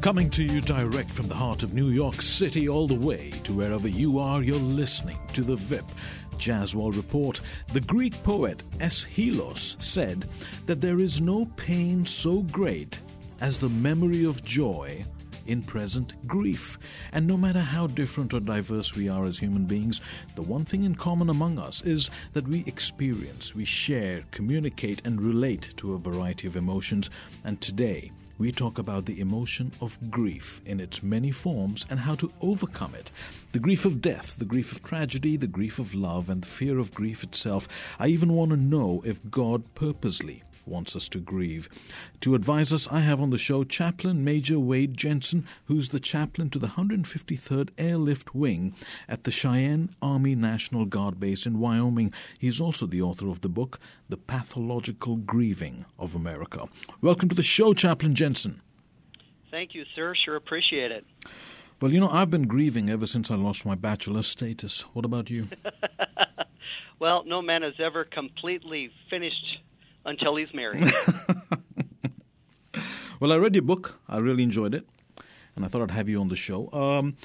Coming to you direct from the heart of New York City, all the way to wherever you are, you're listening to the Vipp Jaswal Report. The Greek poet Aeschylus said that there is no pain so great as the memory of joy in present grief. And no matter how different or diverse we are as human beings, the one thing in common among us is that we experience, we share, communicate, and relate to a variety of emotions. And today, we talk about the emotion of grief in its many forms and how to overcome it. The grief of death, the grief of tragedy, the grief of love, and the fear of grief itself. I even want to know if God purposely wants us to grieve. To advise us, I have on the show Chaplain Major Wade Jensen, who's the chaplain to the 153rd Airlift Wing at the Cheyenne Army National Guard Base in Wyoming. He's also the author of the book, The Pathological Grieving of America. Welcome to the show, Chaplain Jensen. Thank you, sir. Sure appreciate it. Well, you know, I've been grieving ever since I lost my bachelor status. What about you? well, no man has ever completely finished until he's married. well, I read your book. I really enjoyed it, and I thought I'd have you on the show. Um,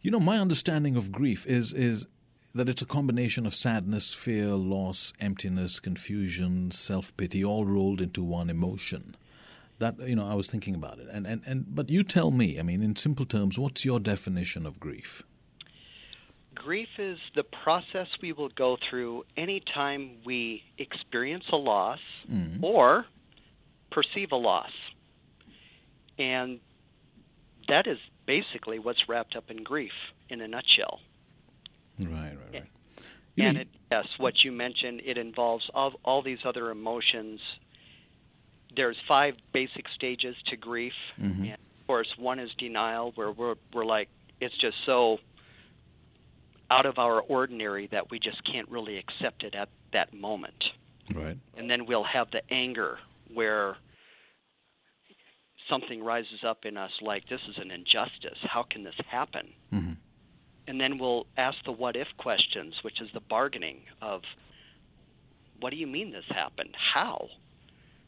you know, my understanding of grief is is that it's a combination of sadness, fear, loss, emptiness, confusion, self pity, all rolled into one emotion. That you know, I was thinking about it, and, and and but you tell me. I mean, in simple terms, what's your definition of grief? Grief is the process we will go through anytime we experience a loss mm-hmm. or perceive a loss. And that is basically what's wrapped up in grief in a nutshell. Right, right, right. and it, yes, what you mentioned, it involves all, all these other emotions. There's five basic stages to grief. Mm-hmm. And of course, one is denial, where we're, we're like, it's just so out of our ordinary that we just can't really accept it at that moment. Right. And then we'll have the anger where something rises up in us like this is an injustice. How can this happen? Mm-hmm. And then we'll ask the what if questions, which is the bargaining of what do you mean this happened? How?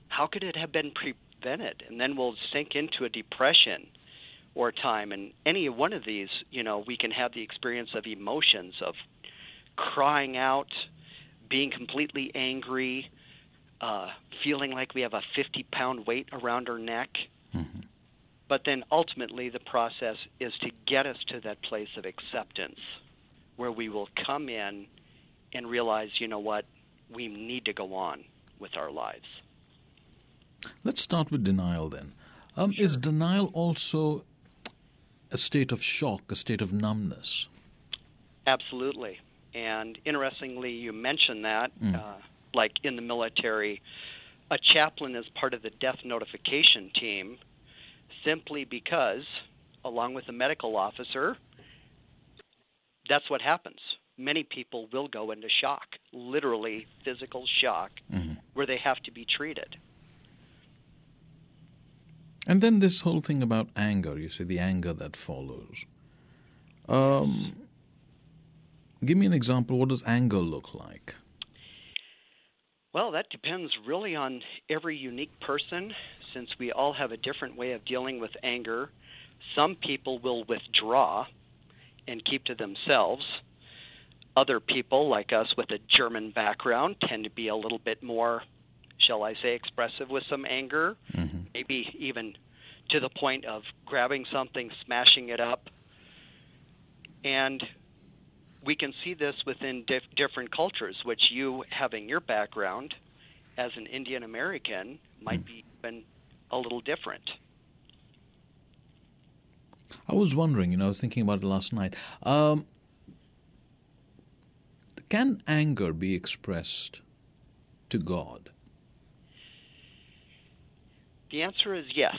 How could it have been prevented? And then we'll sink into a depression or time. And any one of these, you know, we can have the experience of emotions of crying out, being completely angry, uh, feeling like we have a 50 pound weight around our neck. Mm-hmm. But then ultimately, the process is to get us to that place of acceptance where we will come in and realize, you know what, we need to go on with our lives. Let's start with denial then. Um, sure. Is denial also a state of shock, a state of numbness. Absolutely. And interestingly, you mentioned that, mm. uh, like in the military, a chaplain is part of the death notification team simply because, along with the medical officer, that's what happens. Many people will go into shock, literally physical shock, mm-hmm. where they have to be treated. And then this whole thing about anger, you see, the anger that follows. Um, give me an example. What does anger look like? Well, that depends really on every unique person, since we all have a different way of dealing with anger. Some people will withdraw and keep to themselves. Other people, like us with a German background, tend to be a little bit more shall I say, expressive with some anger, mm-hmm. maybe even to the point of grabbing something, smashing it up. And we can see this within dif- different cultures, which you, having your background as an Indian American, might mm. be even a little different. I was wondering, you know, I was thinking about it last night. Um, can anger be expressed to God? The answer is yes.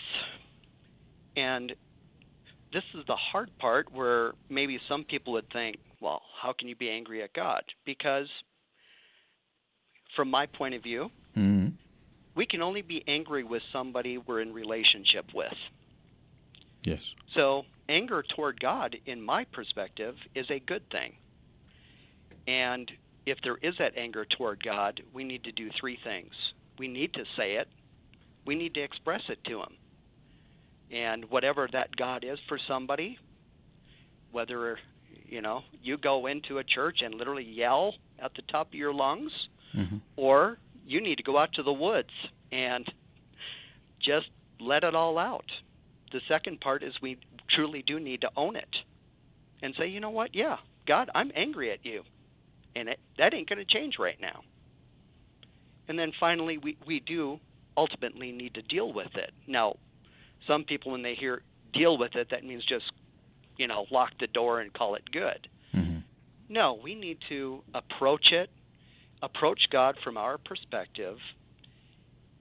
And this is the hard part where maybe some people would think, well, how can you be angry at God? Because from my point of view, mm-hmm. we can only be angry with somebody we're in relationship with. Yes. So, anger toward God, in my perspective, is a good thing. And if there is that anger toward God, we need to do three things. We need to say it, we need to express it to him. And whatever that God is for somebody, whether you know you go into a church and literally yell at the top of your lungs, mm-hmm. or you need to go out to the woods and just let it all out. The second part is we truly do need to own it and say, you know what? Yeah, God, I'm angry at you, and it, that ain't going to change right now. And then finally, we we do ultimately need to deal with it. Now, some people when they hear deal with it, that means just you know lock the door and call it good. Mm-hmm. No, we need to approach it, approach God from our perspective,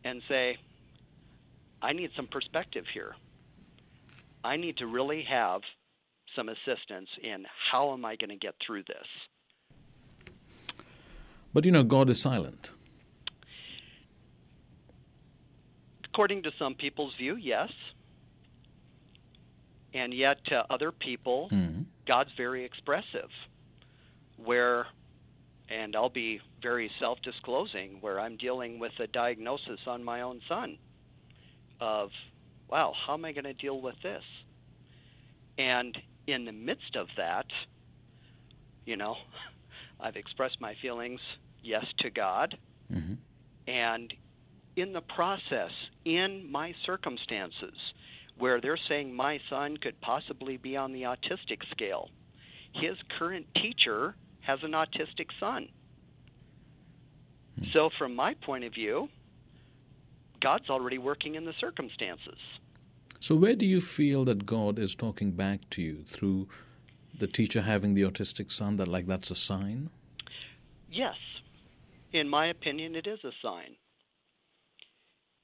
and say, I need some perspective here. I need to really have some assistance in how am I going to get through this. But you know, God is silent. According to some people's view, yes. And yet, to other people, mm-hmm. God's very expressive. Where, and I'll be very self disclosing, where I'm dealing with a diagnosis on my own son of, wow, how am I going to deal with this? And in the midst of that, you know, I've expressed my feelings, yes, to God. Mm-hmm. And in the process, in my circumstances, where they're saying my son could possibly be on the autistic scale, his current teacher has an autistic son. So, from my point of view, God's already working in the circumstances. So, where do you feel that God is talking back to you through the teacher having the autistic son? That like that's a sign. Yes, in my opinion, it is a sign.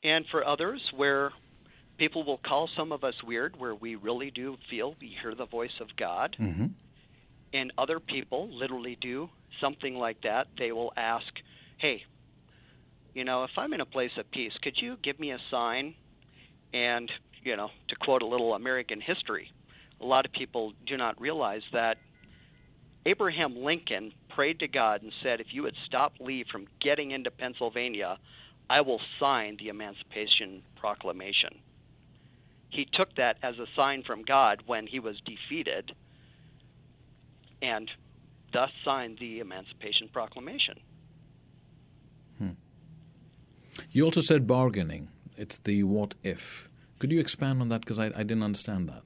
And for others, where people will call some of us weird, where we really do feel we hear the voice of God, mm-hmm. and other people literally do something like that. They will ask, "Hey, you know, if I'm in a place of peace, could you give me a sign?" And you know, to quote a little American history, a lot of people do not realize that Abraham Lincoln prayed to God and said, If you would stop Lee from getting into Pennsylvania, I will sign the Emancipation Proclamation. He took that as a sign from God when he was defeated and thus signed the Emancipation Proclamation. Hmm. You also said bargaining. It's the what if. Could you expand on that? Because I, I didn't understand that.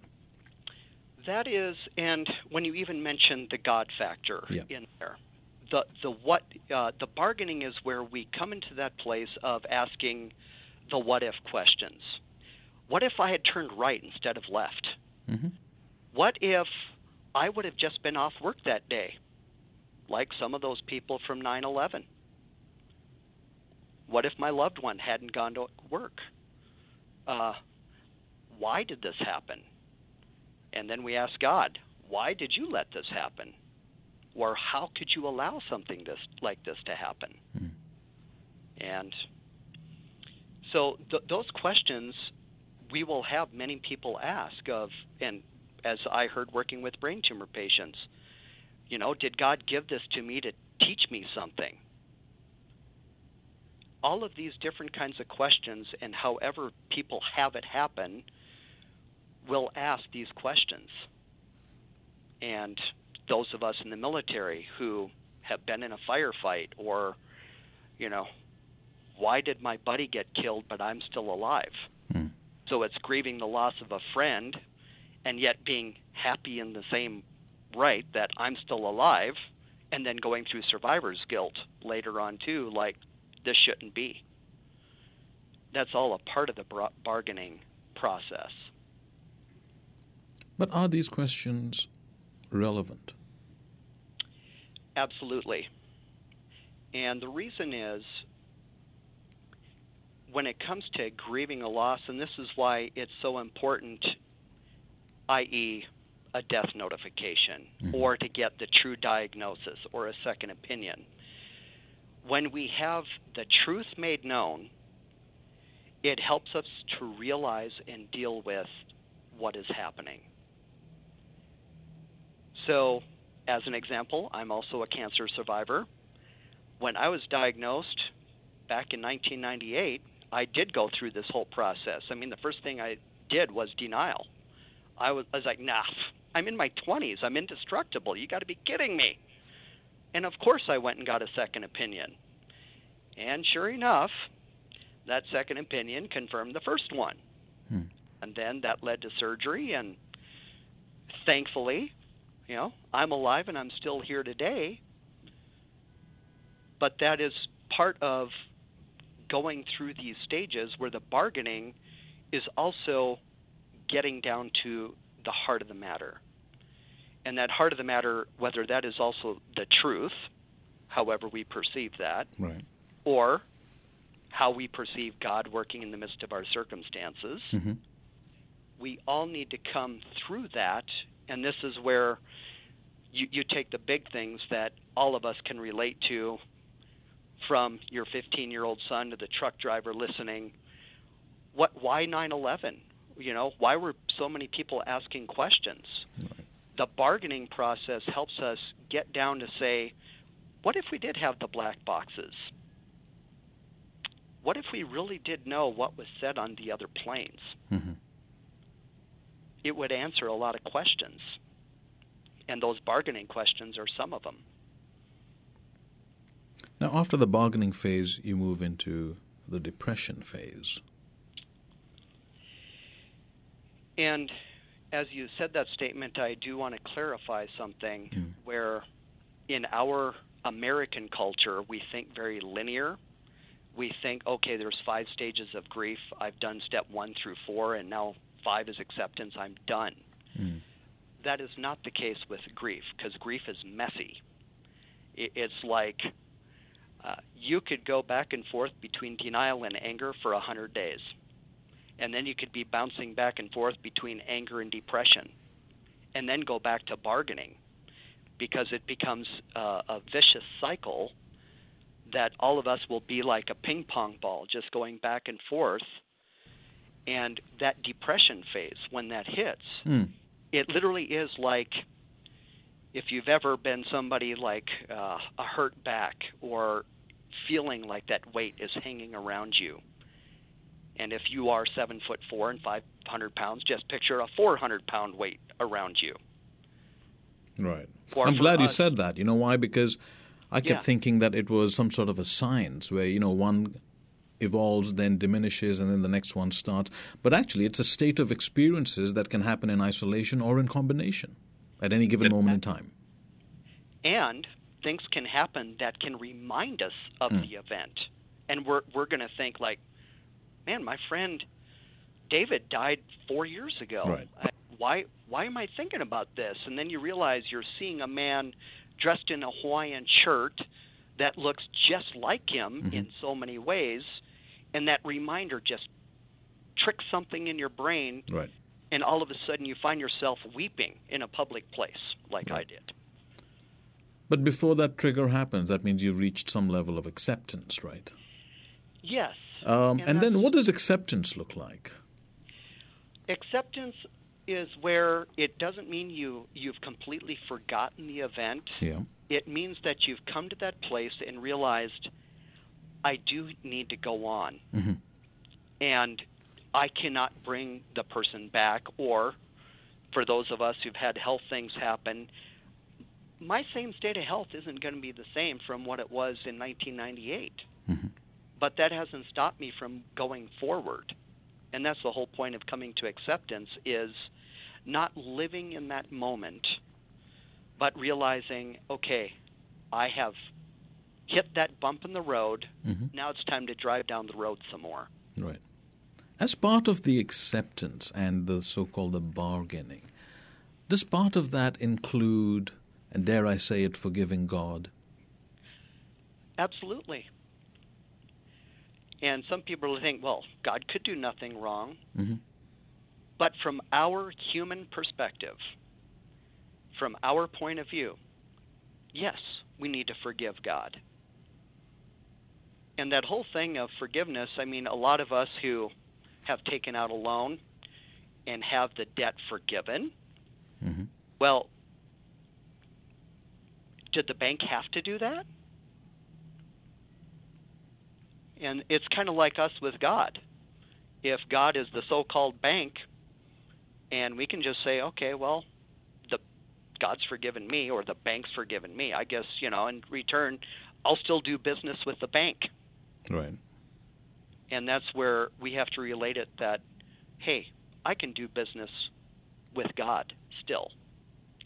That is, and when you even mentioned the God factor yeah. in there, the the what uh, the bargaining is where we come into that place of asking the what if questions. What if I had turned right instead of left? Mm-hmm. What if I would have just been off work that day, like some of those people from 9/11? What if my loved one hadn't gone to work? Uh, why did this happen? And then we ask God, why did you let this happen? Or how could you allow something this, like this to happen? Mm. And so th- those questions we will have many people ask of, and as I heard working with brain tumor patients, you know, did God give this to me to teach me something? All of these different kinds of questions, and however people have it happen, will ask these questions. And those of us in the military who have been in a firefight or, you know, why did my buddy get killed but I'm still alive? Mm. So it's grieving the loss of a friend and yet being happy in the same right that I'm still alive and then going through survivor's guilt later on too like this shouldn't be. That's all a part of the bargaining process. But are these questions relevant? Absolutely. And the reason is when it comes to grieving a loss, and this is why it's so important, i.e., a death notification, mm-hmm. or to get the true diagnosis or a second opinion. When we have the truth made known, it helps us to realize and deal with what is happening. So, as an example, I'm also a cancer survivor. When I was diagnosed back in 1998, I did go through this whole process. I mean, the first thing I did was denial. I was, I was like, nah, I'm in my 20s. I'm indestructible. You got to be kidding me. And of course, I went and got a second opinion. And sure enough, that second opinion confirmed the first one. Hmm. And then that led to surgery. And thankfully, you know, I'm alive and I'm still here today. But that is part of going through these stages where the bargaining is also getting down to the heart of the matter. And that heart of the matter, whether that is also the truth, however we perceive that, right. or how we perceive God working in the midst of our circumstances, mm-hmm. we all need to come through that. And this is where you, you take the big things that all of us can relate to from your 15 year old son to the truck driver listening. What why 9/11 you know why were so many people asking questions? Right. the bargaining process helps us get down to say what if we did have the black boxes? What if we really did know what was said on the other planes? Mm-hmm. It would answer a lot of questions and those bargaining questions are some of them now after the bargaining phase you move into the depression phase And as you said that statement, I do want to clarify something mm. where in our American culture, we think very linear. We think, okay, there's five stages of grief. I've done step one through four, and now five is acceptance. I'm done. Mm. That is not the case with grief because grief is messy. It's like uh, you could go back and forth between denial and anger for a hundred days and then you could be bouncing back and forth between anger and depression, and then go back to bargaining, because it becomes uh, a vicious cycle that all of us will be like a ping pong ball, just going back and forth. And that depression phase, when that hits, mm. it literally is like if you've ever been somebody like uh, a hurt back or feeling like that weight is hanging around you and if you are seven foot four and 500 pounds, just picture a 400 pound weight around you. Right. Or I'm glad us, you said that. You know why? Because I kept yeah. thinking that it was some sort of a science where, you know, one evolves, then diminishes, and then the next one starts. But actually, it's a state of experiences that can happen in isolation or in combination at any given moment in time. And things can happen that can remind us of mm. the event. And we're, we're going to think, like, man, my friend David died four years ago. Right. I, why why am I thinking about this? And then you realize you're seeing a man dressed in a Hawaiian shirt that looks just like him mm-hmm. in so many ways, and that reminder just tricks something in your brain. Right. And all of a sudden, you find yourself weeping in a public place, like right. I did. But before that trigger happens, that means you've reached some level of acceptance, right? Yes, um, and, and then what does acceptance look like? Acceptance is where it doesn't mean you you've completely forgotten the event. Yeah. It means that you've come to that place and realized I do need to go on. Mm-hmm. And I cannot bring the person back or for those of us who've had health things happen, my same state of health isn't going to be the same from what it was in 1998. Mm-hmm but that hasn't stopped me from going forward. And that's the whole point of coming to acceptance is not living in that moment, but realizing, okay, I have hit that bump in the road. Mm-hmm. Now it's time to drive down the road some more. Right. As part of the acceptance and the so-called the bargaining, does part of that include, and dare I say it, forgiving God? Absolutely. And some people think, well, God could do nothing wrong. Mm-hmm. But from our human perspective, from our point of view, yes, we need to forgive God. And that whole thing of forgiveness, I mean, a lot of us who have taken out a loan and have the debt forgiven, mm-hmm. well, did the bank have to do that? And it's kind of like us with God. If God is the so called bank, and we can just say, okay, well, the God's forgiven me, or the bank's forgiven me. I guess you know. In return, I'll still do business with the bank. Right. And that's where we have to relate it that, hey, I can do business with God still.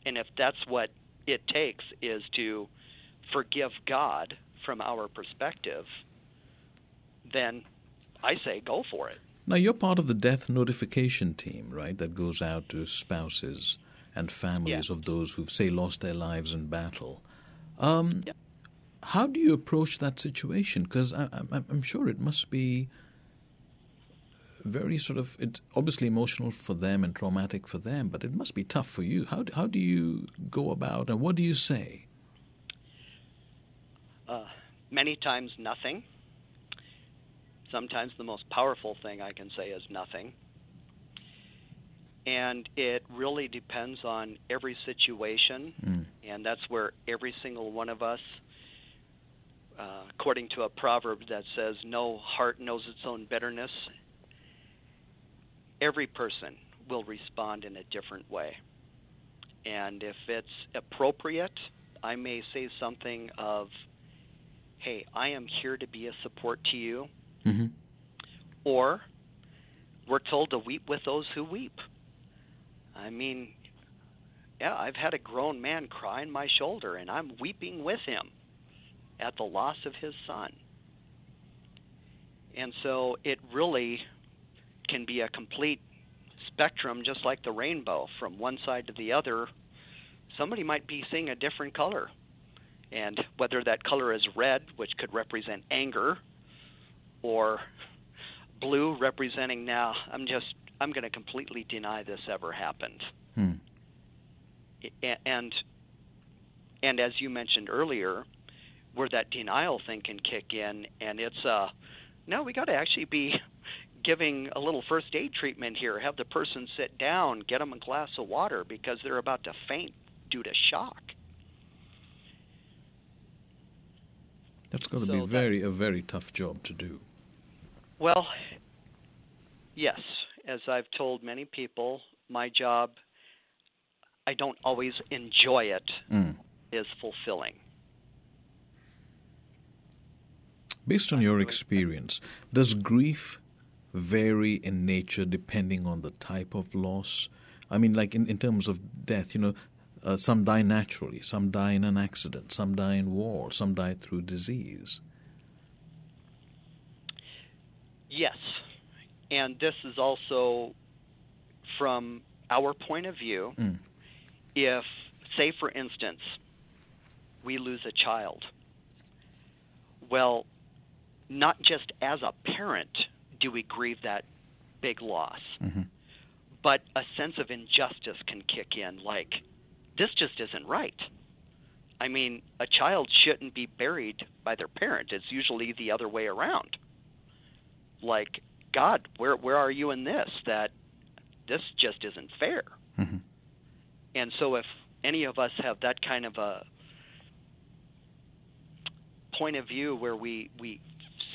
And if that's what it takes is to forgive God from our perspective, then I say go for it. Now, you're part of the death notification team, right, that goes out to spouses and families yeah. of those who've, say, lost their lives in battle. Um, yeah. How do you approach that situation? Because I'm sure it must be very sort of it's obviously emotional for them and traumatic for them, but it must be tough for you. How how do you go about and what do you say? Uh, many times, nothing. Sometimes the most powerful thing I can say is nothing. And it really depends on every situation, mm. and that's where every single one of us, uh, according to a proverb that says, No heart knows its own bitterness, every person will respond in a different way. And if it's appropriate, I may say something of, Hey, I am here to be a support to you. Mm-hmm. Or we're told to weep with those who weep. I mean, yeah, I've had a grown man cry on my shoulder, and I'm weeping with him at the loss of his son. And so it really can be a complete spectrum, just like the rainbow, from one side to the other. Somebody might be seeing a different color. And whether that color is red, which could represent anger, or blue representing now, I'm just, I'm going to completely deny this ever happened. Hmm. And, and as you mentioned earlier, where that denial thing can kick in, and it's, uh, no, we got to actually be giving a little first aid treatment here. Have the person sit down, get them a glass of water because they're about to faint due to shock. That's got to so be very that, a very tough job to do. Well, yes, as I've told many people, my job I don't always enjoy it. Mm. Is fulfilling. Based on your experience, does grief vary in nature depending on the type of loss? I mean, like in, in terms of death, you know, uh, some die naturally, some die in an accident, some die in war, some die through disease. Yes. And this is also from our point of view. Mm. If, say, for instance, we lose a child, well, not just as a parent do we grieve that big loss, mm-hmm. but a sense of injustice can kick in like, this just isn't right. I mean, a child shouldn't be buried by their parent. It's usually the other way around. Like, God, where where are you in this? That this just isn't fair. Mm-hmm. And so, if any of us have that kind of a point of view where we we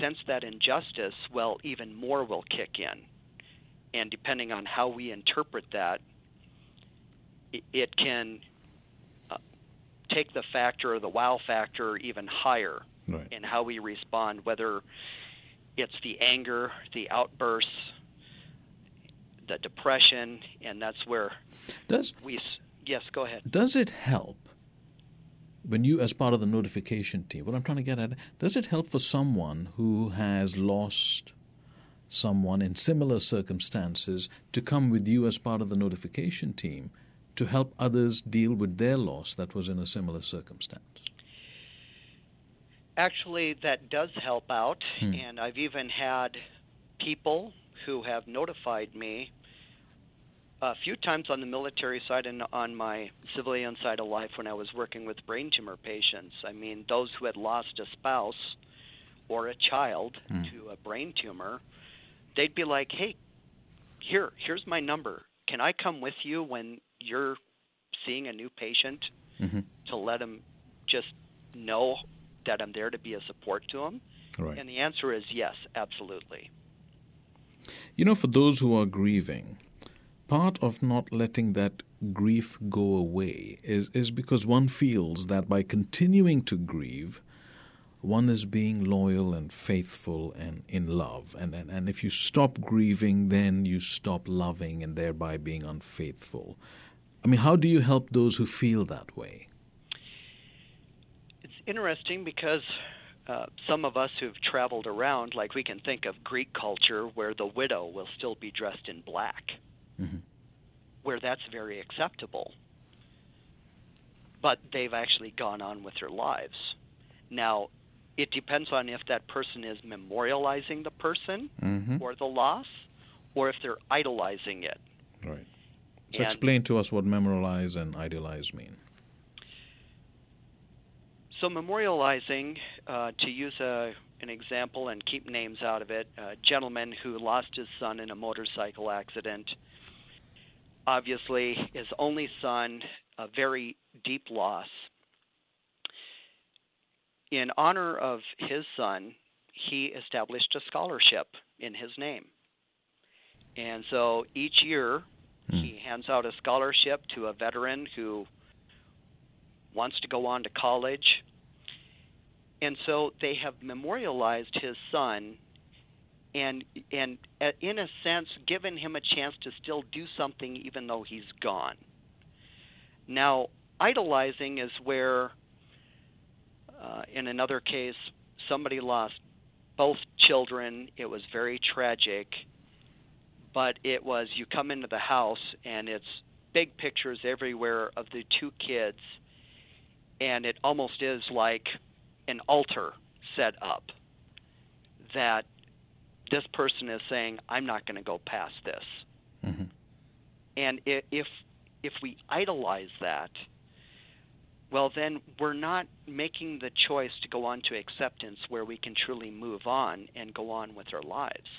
sense that injustice, well, even more will kick in. And depending on how we interpret that, it can uh, take the factor, the wow factor, even higher right. in how we respond, whether it's the anger, the outbursts, the depression, and that's where does we. Yes, go ahead. Does it help when you, as part of the notification team, what I'm trying to get at, does it help for someone who has lost someone in similar circumstances to come with you as part of the notification team to help others deal with their loss that was in a similar circumstance? Actually, that does help out, hmm. and I've even had people who have notified me a few times on the military side and on my civilian side of life when I was working with brain tumor patients. I mean, those who had lost a spouse or a child mm. to a brain tumor, they'd be like, "Hey, here, here's my number. Can I come with you when you're seeing a new patient mm-hmm. to let them just know that I'm there to be a support to them?" Right. And the answer is yes, absolutely. You know, for those who are grieving, part of not letting that grief go away is, is because one feels that by continuing to grieve, one is being loyal and faithful and in love. And, and, and if you stop grieving, then you stop loving and thereby being unfaithful. I mean, how do you help those who feel that way? It's interesting because uh, some of us who've traveled around, like we can think of Greek culture where the widow will still be dressed in black, mm-hmm. where that's very acceptable. But they've actually gone on with their lives. Now, it depends on if that person is memorializing the person mm-hmm. or the loss, or if they're idolizing it. Right. So, and explain to us what memorialize and idealize mean. So, memorializing, uh, to use a, an example and keep names out of it, a gentleman who lost his son in a motorcycle accident. Obviously, his only son, a very deep loss. In honor of his son, he established a scholarship in his name. And so each year, hmm. he hands out a scholarship to a veteran who wants to go on to college and so they have memorialized his son and and uh, in a sense given him a chance to still do something even though he's gone. Now idolizing is where uh, in another case somebody lost both children. It was very tragic but it was you come into the house and it's big pictures everywhere of the two kids and it almost is like an altar set up that this person is saying, "I'm not going to go past this." Mm-hmm. And if if we idolize that, well, then we're not making the choice to go on to acceptance where we can truly move on and go on with our lives.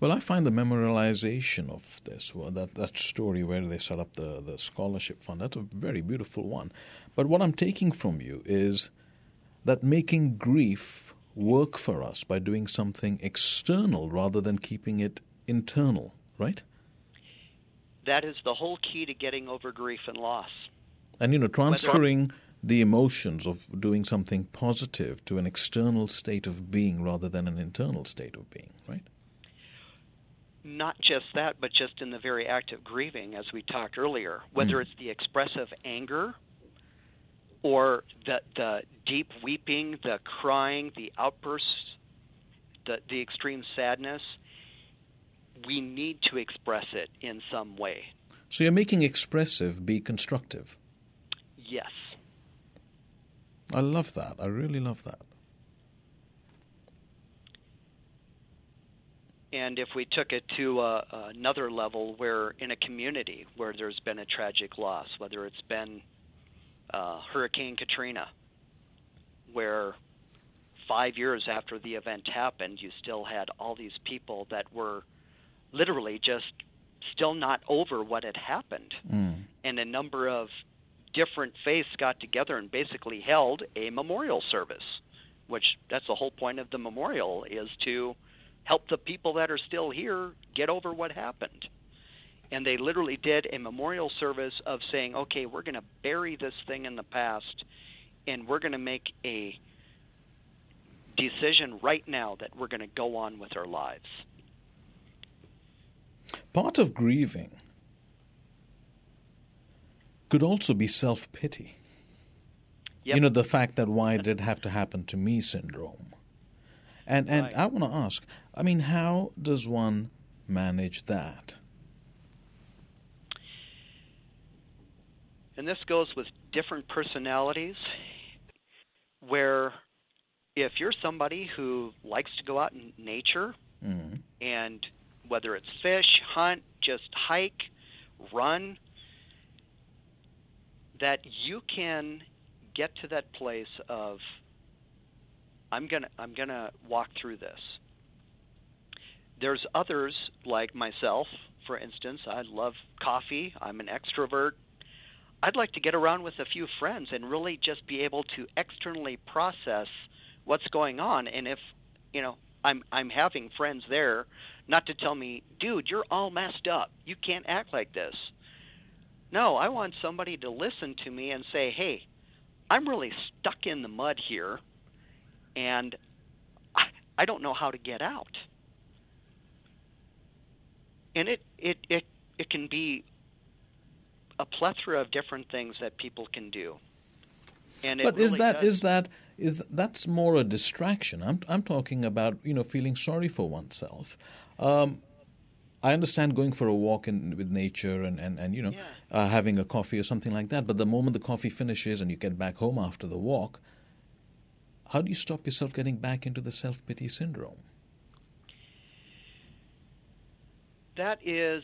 Well, I find the memorialization of this, well, that, that story where they set up the, the scholarship fund, that's a very beautiful one. But what I'm taking from you is that making grief work for us by doing something external rather than keeping it internal, right? That is the whole key to getting over grief and loss. And, you know, transferring the emotions of doing something positive to an external state of being rather than an internal state of being, right? not just that, but just in the very act of grieving, as we talked earlier, whether mm. it's the expressive anger or the the deep weeping, the crying, the outbursts, the the extreme sadness, we need to express it in some way. So you're making expressive be constructive. Yes. I love that. I really love that. And if we took it to uh, another level, where in a community where there's been a tragic loss, whether it's been uh, Hurricane Katrina, where five years after the event happened, you still had all these people that were literally just still not over what had happened. Mm. And a number of different faiths got together and basically held a memorial service, which that's the whole point of the memorial is to help the people that are still here get over what happened. And they literally did a memorial service of saying, okay, we're going to bury this thing in the past and we're going to make a decision right now that we're going to go on with our lives. Part of grieving could also be self pity. Yep. You know, the fact that why did it have to happen to me syndrome. And and right. I want to ask, I mean, how does one manage that? And this goes with different personalities where if you're somebody who likes to go out in nature mm-hmm. and whether it's fish, hunt, just hike, run, that you can get to that place of I'm gonna I'm gonna walk through this. There's others like myself, for instance. I love coffee. I'm an extrovert. I'd like to get around with a few friends and really just be able to externally process what's going on. And if you know, I'm I'm having friends there not to tell me, dude, you're all messed up. You can't act like this. No, I want somebody to listen to me and say, hey, I'm really stuck in the mud here, and I, I don't know how to get out. And it, it, it, it can be a plethora of different things that people can do. And but really is that does. is that is that's more a distraction? I'm I'm talking about you know feeling sorry for oneself. Um, I understand going for a walk in with nature and and, and you know Yeah. uh, having a coffee or something like that. But the moment the coffee finishes and you get back home after the walk, how do you stop yourself getting back into the self pity syndrome? That is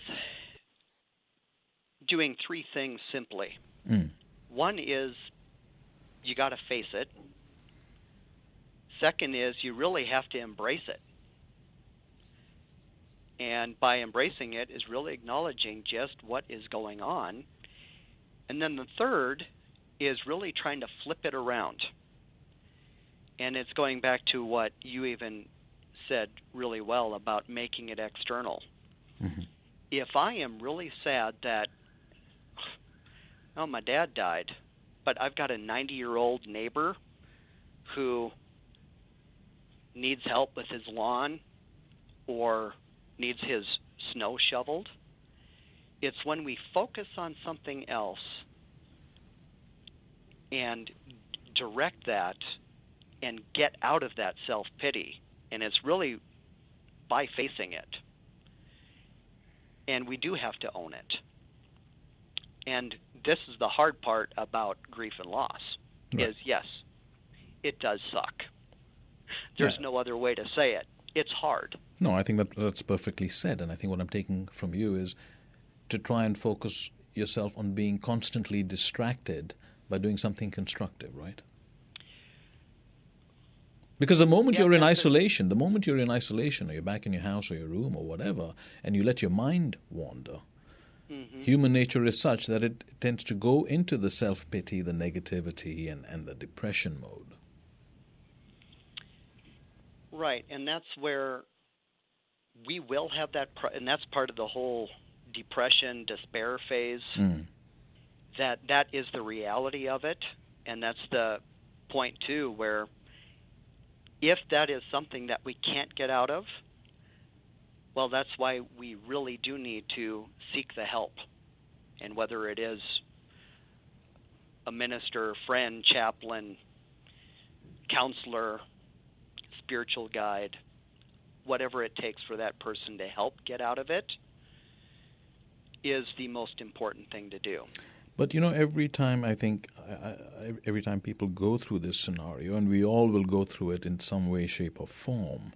doing three things simply. Mm. One is you got to face it. Second is you really have to embrace it. And by embracing it is really acknowledging just what is going on. And then the third is really trying to flip it around. And it's going back to what you even said really well about making it external. Mhm. If I am really sad that, oh, my dad died, but I've got a 90 year old neighbor who needs help with his lawn or needs his snow shoveled. It's when we focus on something else and direct that and get out of that self pity. And it's really by facing it. And we do have to own it. And this is the hard part about grief and loss Right. is yes, it does suck. There's Yeah. no other way to say it. It's hard. No, I think that that's perfectly said, and I think what I'm taking from you is to try and focus yourself on being constantly distracted by doing something constructive, right? Because the moment Yeah, you're in isolation, the moment you're in isolation, or you're back in your house or your room or whatever, and you let your mind wander, Mm-hmm. human nature is such that it tends to go into the self pity, the negativity, and, and the depression mode. Right, and that's where we will have that, pr- and that's part of the whole depression, despair phase. Mm. That that is the reality of it, and that's the point too, where if that is something that we can't get out of, well, that's why we really do need to seek the help, and whether it is a minister, friend, chaplain, counselor, spiritual guide, whatever it takes for that person to help get out of it, is the most important thing to do. But you know, every time I think, I, I, every time people go through this scenario, and we all will go through it in some way, shape, or form,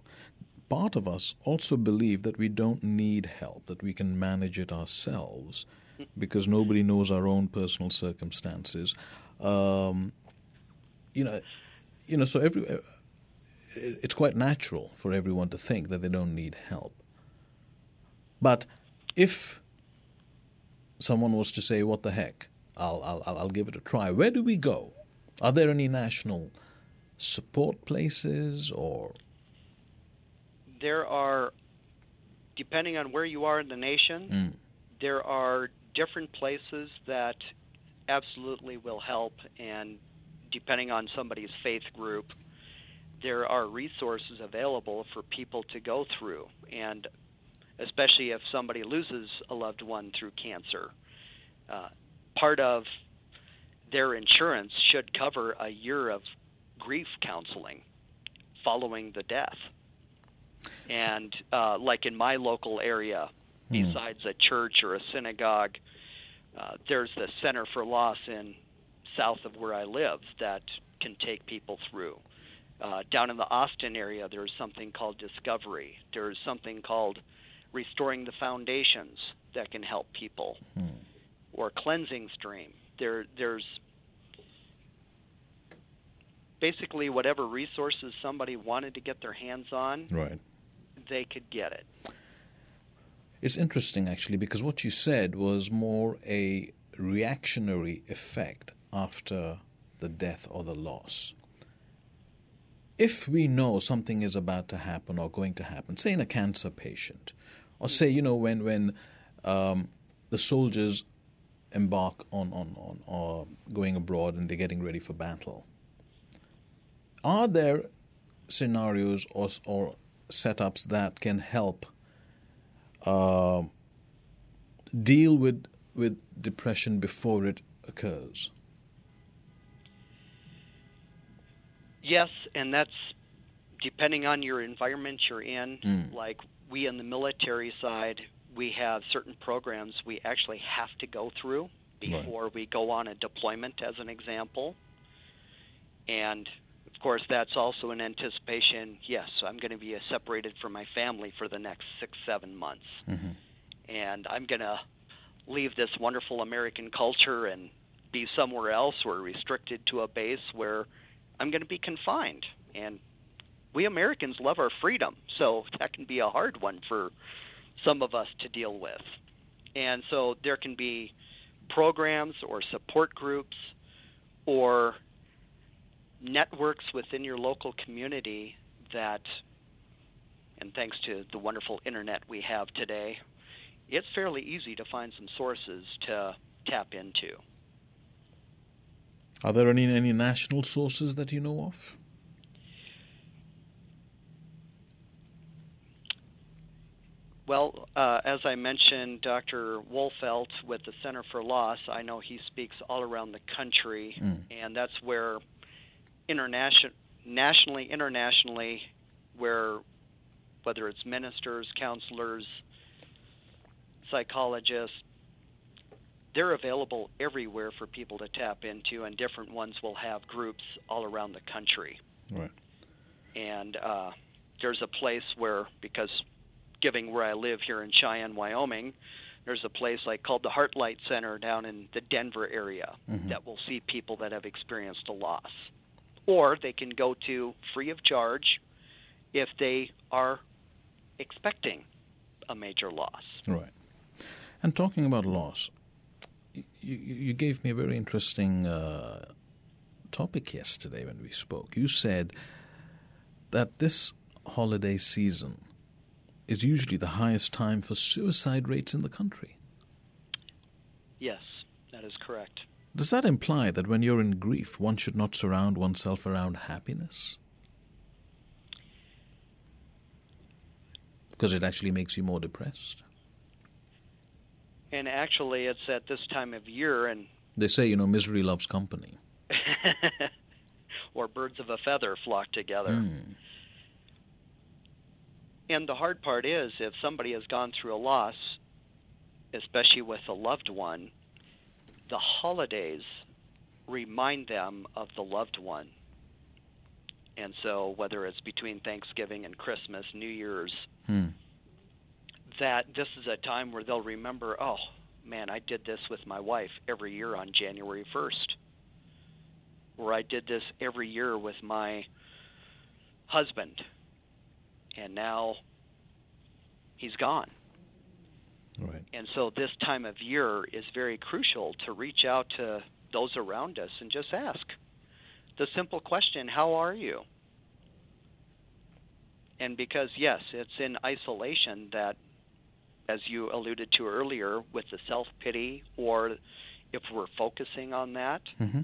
part of us also believe that we don't need help, that we can manage it ourselves, because nobody knows our own personal circumstances. Um, you know, you know, so every uh, it's quite natural for everyone to think that they don't need help. But if someone was to say, "What the heck? I'll I'll I'll- I'll give it a try." Where do we go? Are there any national support places or? There are, depending on where you are in the nation, Mm, there are different places that absolutely will help, and depending on somebody's faith group, there are resources available for people to go through, and especially if somebody loses a loved one through cancer. Uh, part of their insurance should cover a year of grief counseling following the death. And uh, like in my local area, Hmm. besides a church or a synagogue, uh, there's the Center for Loss in south of where I live that can take people through. Uh, down in the Austin area, there's something called Discovery. There's something called Restoring the Foundations that can help people, Hmm. or Cleansing Stream. There, there's basically whatever resources somebody wanted to get their hands on, Right. They could get it. It's interesting actually because what you said was more a reactionary effect after the death or the loss. if we know something is about to happen or going to happen, say in a cancer patient, or say you know when when um, the soldiers embark on, on, on or going abroad and they're getting ready for battle, are there scenarios or, or setups that can help uh, deal with with depression before it occurs? Yes, and that's depending on your environment you're in. Mm. Like we in the military side, we have certain programs we actually have to go through before Right. we go on a deployment, as an example. And course, that's also in anticipation. Yes, I'm going to be separated from my family for the next six, seven months, hmm and I'm going to leave this wonderful American culture and be somewhere else or restricted to a base where I'm going to be confined. And we Americans love our freedom, so that can be a hard one for some of us to deal with. And so there can be programs or support groups or networks within your local community that, and thanks to the wonderful internet we have today, it's fairly easy to find some sources to tap into. Are there any any national sources that you know of? Well, uh, as I mentioned, Dr. Wolfelt with the Center for Loss, I know he speaks all around the country, Mm. and that's where international, nationally, internationally, where whether it's ministers, counselors, psychologists, they're available everywhere for people to tap into, and different ones will have groups all around the country Right. and uh, there's a place where because giving where I live here in Cheyenne, Wyoming, there's a place like called the Heartlight Center down in the Denver area Mhm. that will see people that have experienced a loss, or they can go to free of charge if they are expecting a major loss. Right. And talking about loss, you, you gave me a very interesting uh, topic yesterday when we spoke. You said that this holiday season is usually the highest time for suicide rates in the country. Yes, that is correct. Does that imply that when you're in grief, one should not surround oneself around happiness? Because it actually makes you more depressed. And actually, it's at this time of year, and They say, you know, misery loves company. or birds of a feather flock together. Mm. And the hard part is if somebody has gone through a loss, especially with a loved one, the holidays remind them of the loved one. And so, whether it's between Thanksgiving and Christmas, New Year's, Hmm. that this is a time where they'll remember, oh, man, I did this with my wife every year on January 1st. Or I did this every year with my husband. And now he's gone. Right. And so this time of year is very crucial to reach out to those around us and just ask the simple question, How are you? And because, yes, it's in isolation that, as you alluded to earlier, with the self pity, or if we're focusing on that, Mm-hmm.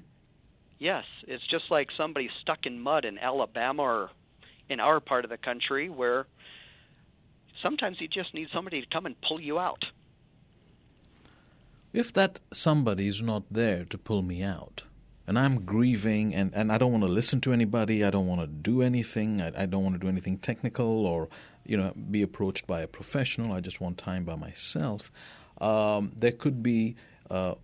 yes, it's just like somebody stuck in mud in Alabama or in our part of the country where sometimes you just need somebody to come and pull you out. If that somebody is not there to pull me out, and I'm grieving and, and I don't want to listen to anybody, I don't want to do anything, I, I don't want to do anything technical or you know be approached by a professional, I just want time by myself, um, there could be uh,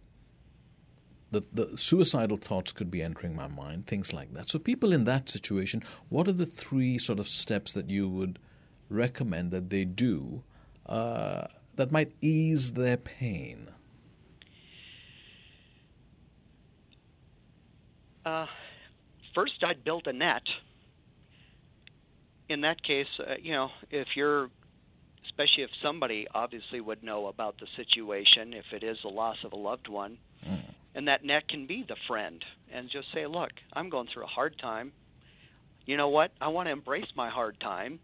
the, the suicidal thoughts could be entering my mind, things like that. So, people in that situation, what are the three sort of steps that you would recommend that they do uh, that might ease their pain? Uh, first, I'd build a net. In that case, uh, you know, if you're, especially if somebody obviously would know about the situation, if it is the loss of a loved one, and that net can be the friend, and just say, look, I'm going through a hard time. you know what? I want to embrace my hard time,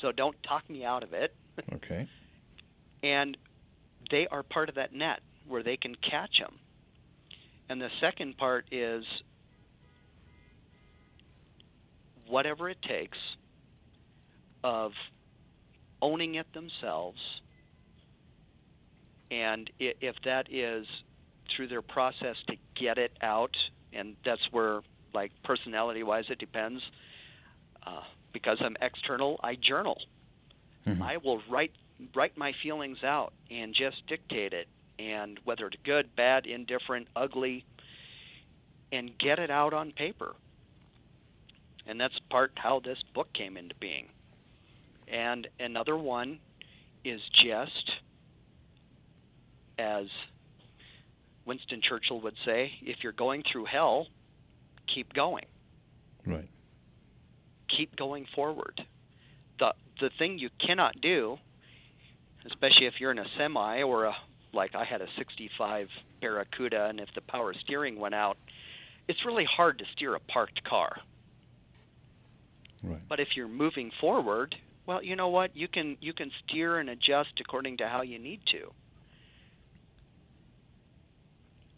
so don't talk me out of it. Okay. and they are part of that net where they can catch them. And the second part is whatever it takes of owning it themselves. And if that is through their process to get it out, and that's where, like, personality wise, it depends. Uh, because I'm external, I journal. Mm-hmm. I will write write my feelings out and just dictate it, and whether it's good, bad, indifferent, ugly, and get it out on paper. And that's part how this book came into being. And another one is just as Winston Churchill would say, if you're going through hell, keep going. Right. Keep going forward. The the thing you cannot do, especially if you're in a semi or a like I had a 65 Barracuda and if the power steering went out, it's really hard to steer a parked car. Right. But if you're moving forward, well, you know what? You can you can steer and adjust according to how you need to.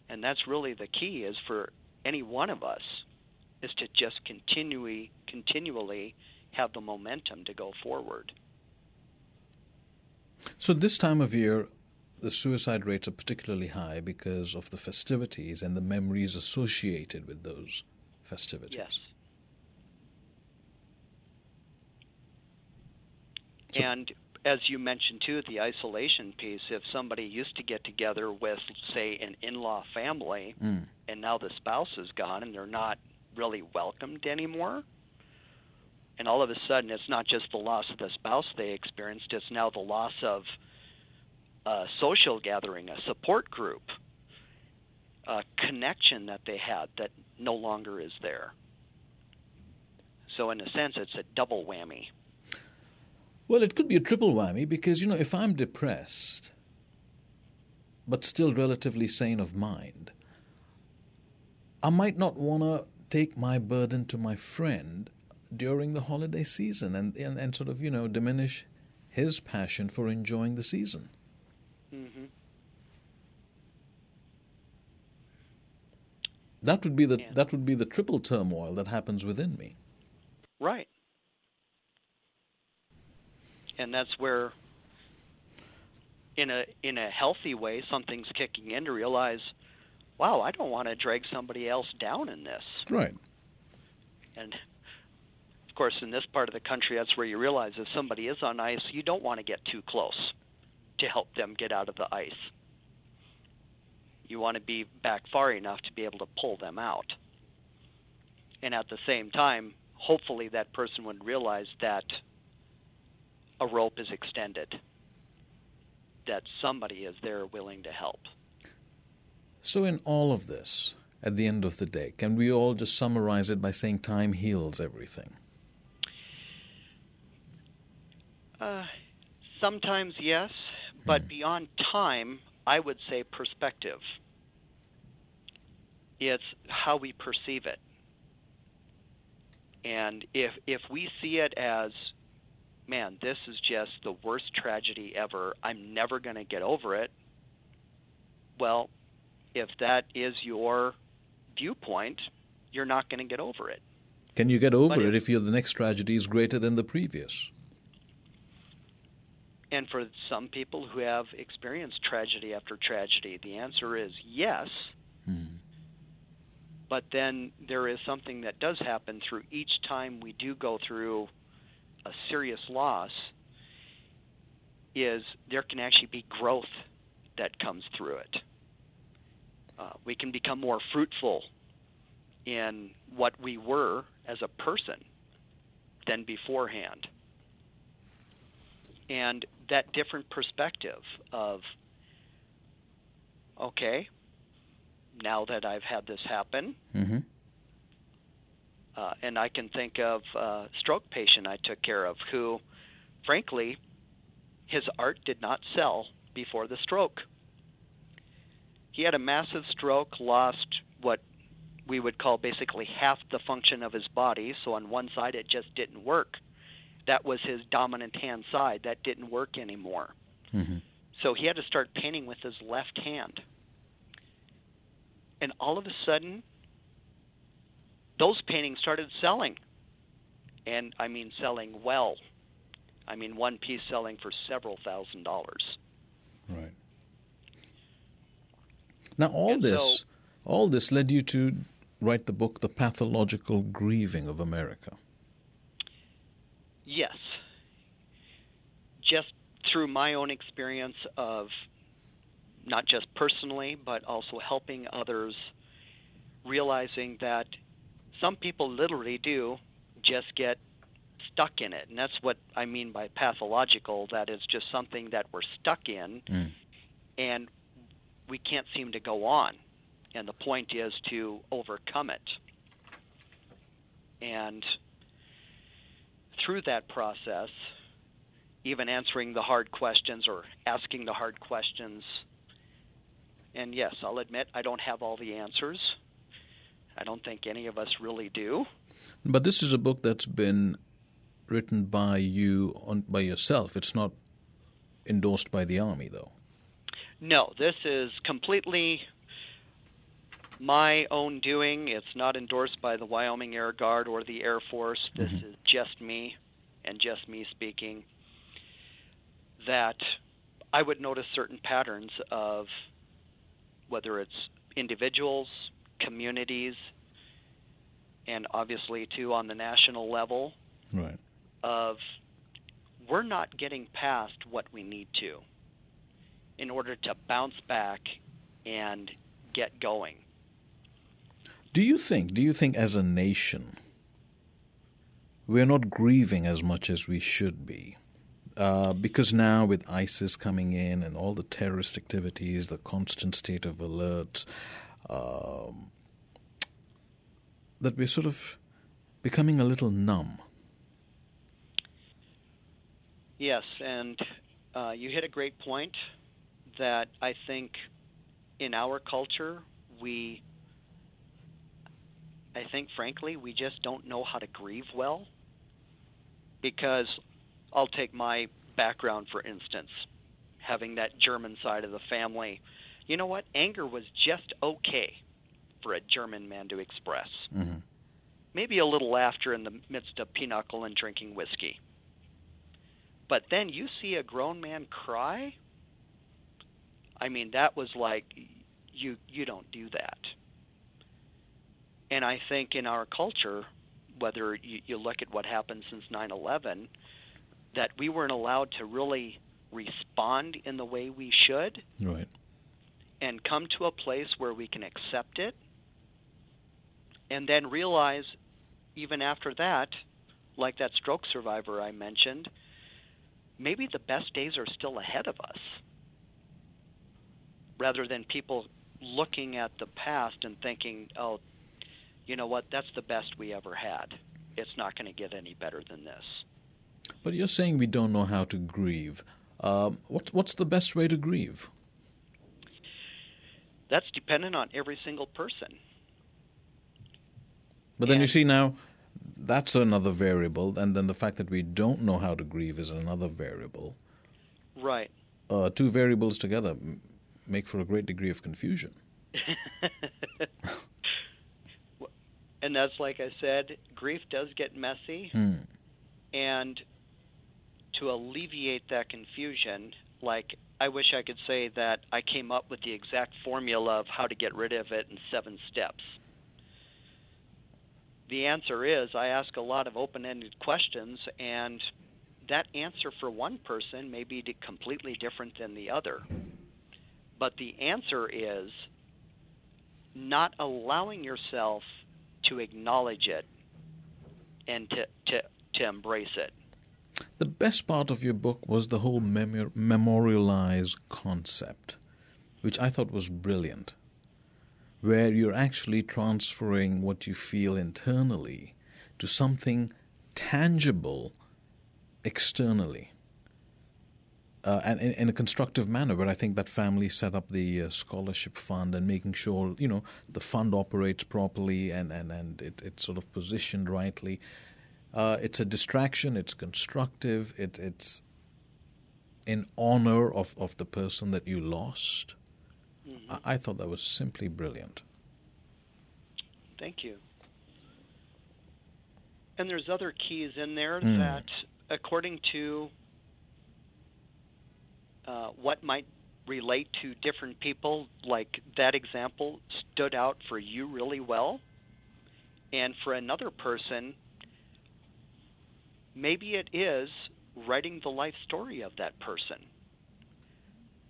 And that's really the key is for any one of us is to just continually continually have the momentum to go forward. So this time of year the suicide rates are particularly high because of the festivities and the memories associated with those festivities. Yes. So, and as you mentioned too, the isolation piece, if somebody used to get together with, say, an in law family, mm. and now the spouse is gone and they're not really welcomed anymore, and all of a sudden it's not just the loss of the spouse they experienced, it's now the loss of a social gathering, a support group, a connection that they had that no longer is there. So, in a sense, it's a double whammy. Well, it could be a triple whammy because, you know, if I'm depressed, but still relatively sane of mind, I might not want to take my burden to my friend during the holiday season and, and, and sort of, you know, diminish his passion for enjoying the season. Mm-hmm. That would be the yeah. that would be the triple turmoil that happens within me. Right and that's where in a in a healthy way something's kicking in to realize wow i don't want to drag somebody else down in this. Right. And of course in this part of the country that's where you realize if somebody is on ice you don't want to get too close to help them get out of the ice. You want to be back far enough to be able to pull them out. And at the same time hopefully that person would realize that a rope is extended, that somebody is there willing to help. So, in all of this, at the end of the day, can we all just summarize it by saying time heals everything? Uh, sometimes yes, but hmm. beyond time, I would say perspective. It's how we perceive it. And if if we see it as man, this is just the worst tragedy ever. I'm never going to get over it. Well, if that is your viewpoint, you're not going to get over it. Can you get over it if, if the next tragedy is greater than the previous? And for some people who have experienced tragedy after tragedy, the answer is yes. Hmm. But then there is something that does happen through each time we do go through a serious loss is there can actually be growth that comes through it. Uh, we can become more fruitful in what we were as a person than beforehand. And that different perspective of, okay, now that I've had this happen, mm-hmm. Uh, and I can think of a stroke patient I took care of who, frankly, his art did not sell before the stroke. He had a massive stroke, lost what we would call basically half the function of his body. So on one side, it just didn't work. That was his dominant hand side. That didn't work anymore. Mm-hmm. So he had to start painting with his left hand. And all of a sudden, those paintings started selling. And I mean, selling well. I mean, one piece selling for several thousand dollars. Right. Now, all and this, so, all this led you to write the book, The Pathological Grieving of America. Yes. Just through my own experience of not just personally, but also helping others, realizing that some people literally do just get stuck in it. And that's what I mean by pathological that is just something that we're stuck in mm. and we can't seem to go on. And the point is to overcome it. And through that process, even answering the hard questions or asking the hard questions. And yes, I'll admit I don't have all the answers. I don't think any of us really do. But this is a book that's been written by you on by yourself. It's not endorsed by the army, though. No, this is completely my own doing. It's not endorsed by the Wyoming Air Guard or the Air Force. This mm-hmm. is just me and just me speaking. That I would notice certain patterns of whether it's individuals, communities, and obviously too on the national level right. of we're not getting past what we need to in order to bounce back and get going. Do you think, do you think as a nation, we're not grieving as much as we should be? Uh, because now with ISIS coming in and all the terrorist activities, the constant state of alert, um, that we're sort of becoming a little numb. Yes, and uh, you hit a great point that I think in our culture we I think frankly we just don't know how to grieve well. Because I'll take my background for instance having that German side of the family. You know what? Anger was just okay for a German man to express. Mm-hmm. maybe a little laughter in the midst of pinochle and drinking whiskey. But then you see a grown man cry I mean, that was like you you don't do that. And I think in our culture, whether you, you look at what happened since 9/11, that we weren't allowed to really respond in the way we should, right, and come to a place where we can accept it, and then realize, even after that, like that stroke survivor I mentioned, maybe the best days are still ahead of us rather than people looking at the past and thinking, oh, you know what, that's the best we ever had. It's not going to get any better than this. But you're saying we don't know how to grieve. Um, what's, what's the best way to grieve? That's dependent on every single person. But then and, you see now, that's another variable, and then the fact that we don't know how to grieve is another variable. Right. Uh, two variables together make for a great degree of confusion. and that's like I said, grief does get messy. Hmm. And to alleviate that confusion, like I wish I could say that I came up with the exact formula of how to get rid of it in seven steps. The answer is I ask a lot of open ended questions, and that answer for one person may be completely different than the other. But the answer is not allowing yourself to acknowledge it and to, to, to embrace it. The best part of your book was the whole memor- memorialize concept, which I thought was brilliant, where you're actually transferring what you feel internally to something tangible externally. Uh, and in, in, a constructive manner, where I think that family set up the uh, scholarship fund and making sure you know the fund operates properly and and and it, it's sort of positioned rightly. Uh, it's a distraction. It's constructive. It, it's in honor of, of the person that you lost. Mm-hmm. I, I thought that was simply brilliant. Thank you. And there's other keys in there mm. that, according to uh, what might relate to different people, like that example stood out for you really well. And for another person, maybe it is writing the life story of that person.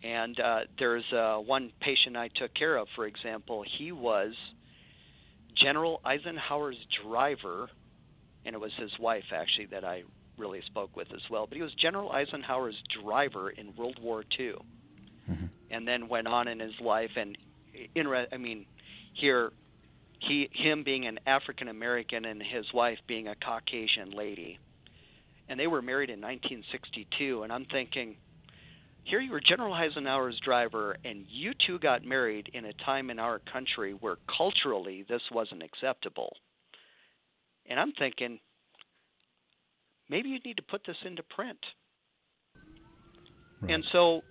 And uh, there's uh, one patient I took care of, for example. He was General Eisenhower's driver, and it was his wife actually that I really spoke with as well. But he was General Eisenhower's driver in World War II, mm-hmm. and then went on in his life. And in, I mean, here, he, him being an African American and his wife being a Caucasian lady, and they were married in 1962. And I'm thinking, here you were General Eisenhower's driver, and you two got married in a time in our country where culturally this wasn't acceptable. And I'm thinking, maybe you need to put this into print. Right. And so,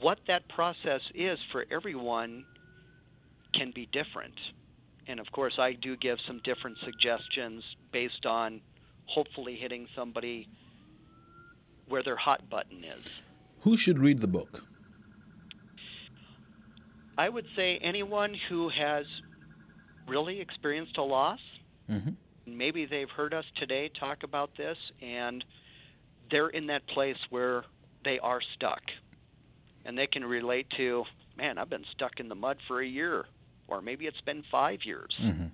what that process is for everyone can be different. And of course, I do give some different suggestions based on hopefully hitting somebody where their hot button is. Who should read the book? I would say anyone who has really experienced a loss. Mm-hmm. Maybe they've heard us today talk about this and they're in that place where they are stuck. And they can relate to, man, I've been stuck in the mud for a year, or maybe it's been five years. Mm-hmm.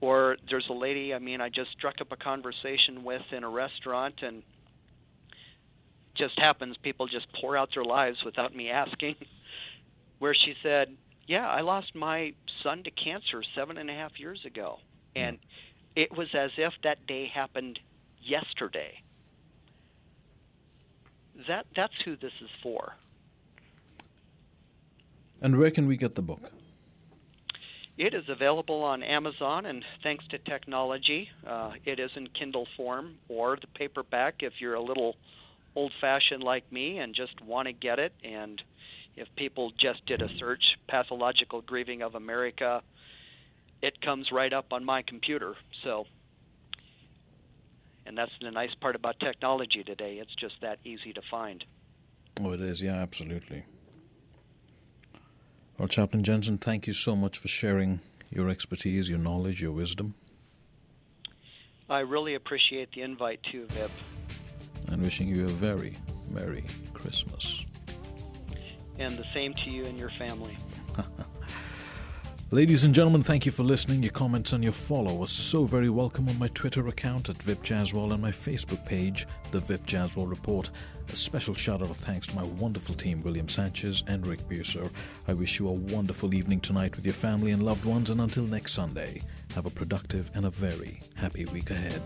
Or there's a lady, I mean, I just struck up a conversation with in a restaurant, and just happens people just pour out their lives without me asking. Where she said, Yeah, I lost my son to cancer seven and a half years ago. And it was as if that day happened yesterday. That that's who this is for. And where can we get the book? It is available on Amazon, and thanks to technology, uh, it is in Kindle form or the paperback if you're a little old fashioned like me and just want to get it. And if people just did a search, Pathological Grieving of America, it comes right up on my computer. So, and that's the nice part about technology today. It's just that easy to find. Oh, it is. Yeah, absolutely. Well, Chaplain Jensen, thank you so much for sharing your expertise, your knowledge, your wisdom. I really appreciate the invite too, Vipp. And wishing you a very Merry Christmas. And the same to you and your family. Ladies and gentlemen, thank you for listening. Your comments and your follow are so very welcome on my Twitter account at Vipp Jaswal and my Facebook page, The Vipp Jaswal Report. A special shout out of thanks to my wonderful team, William Sanchez and Rick Buser. I wish you a wonderful evening tonight with your family and loved ones, and until next Sunday, have a productive and a very happy week ahead.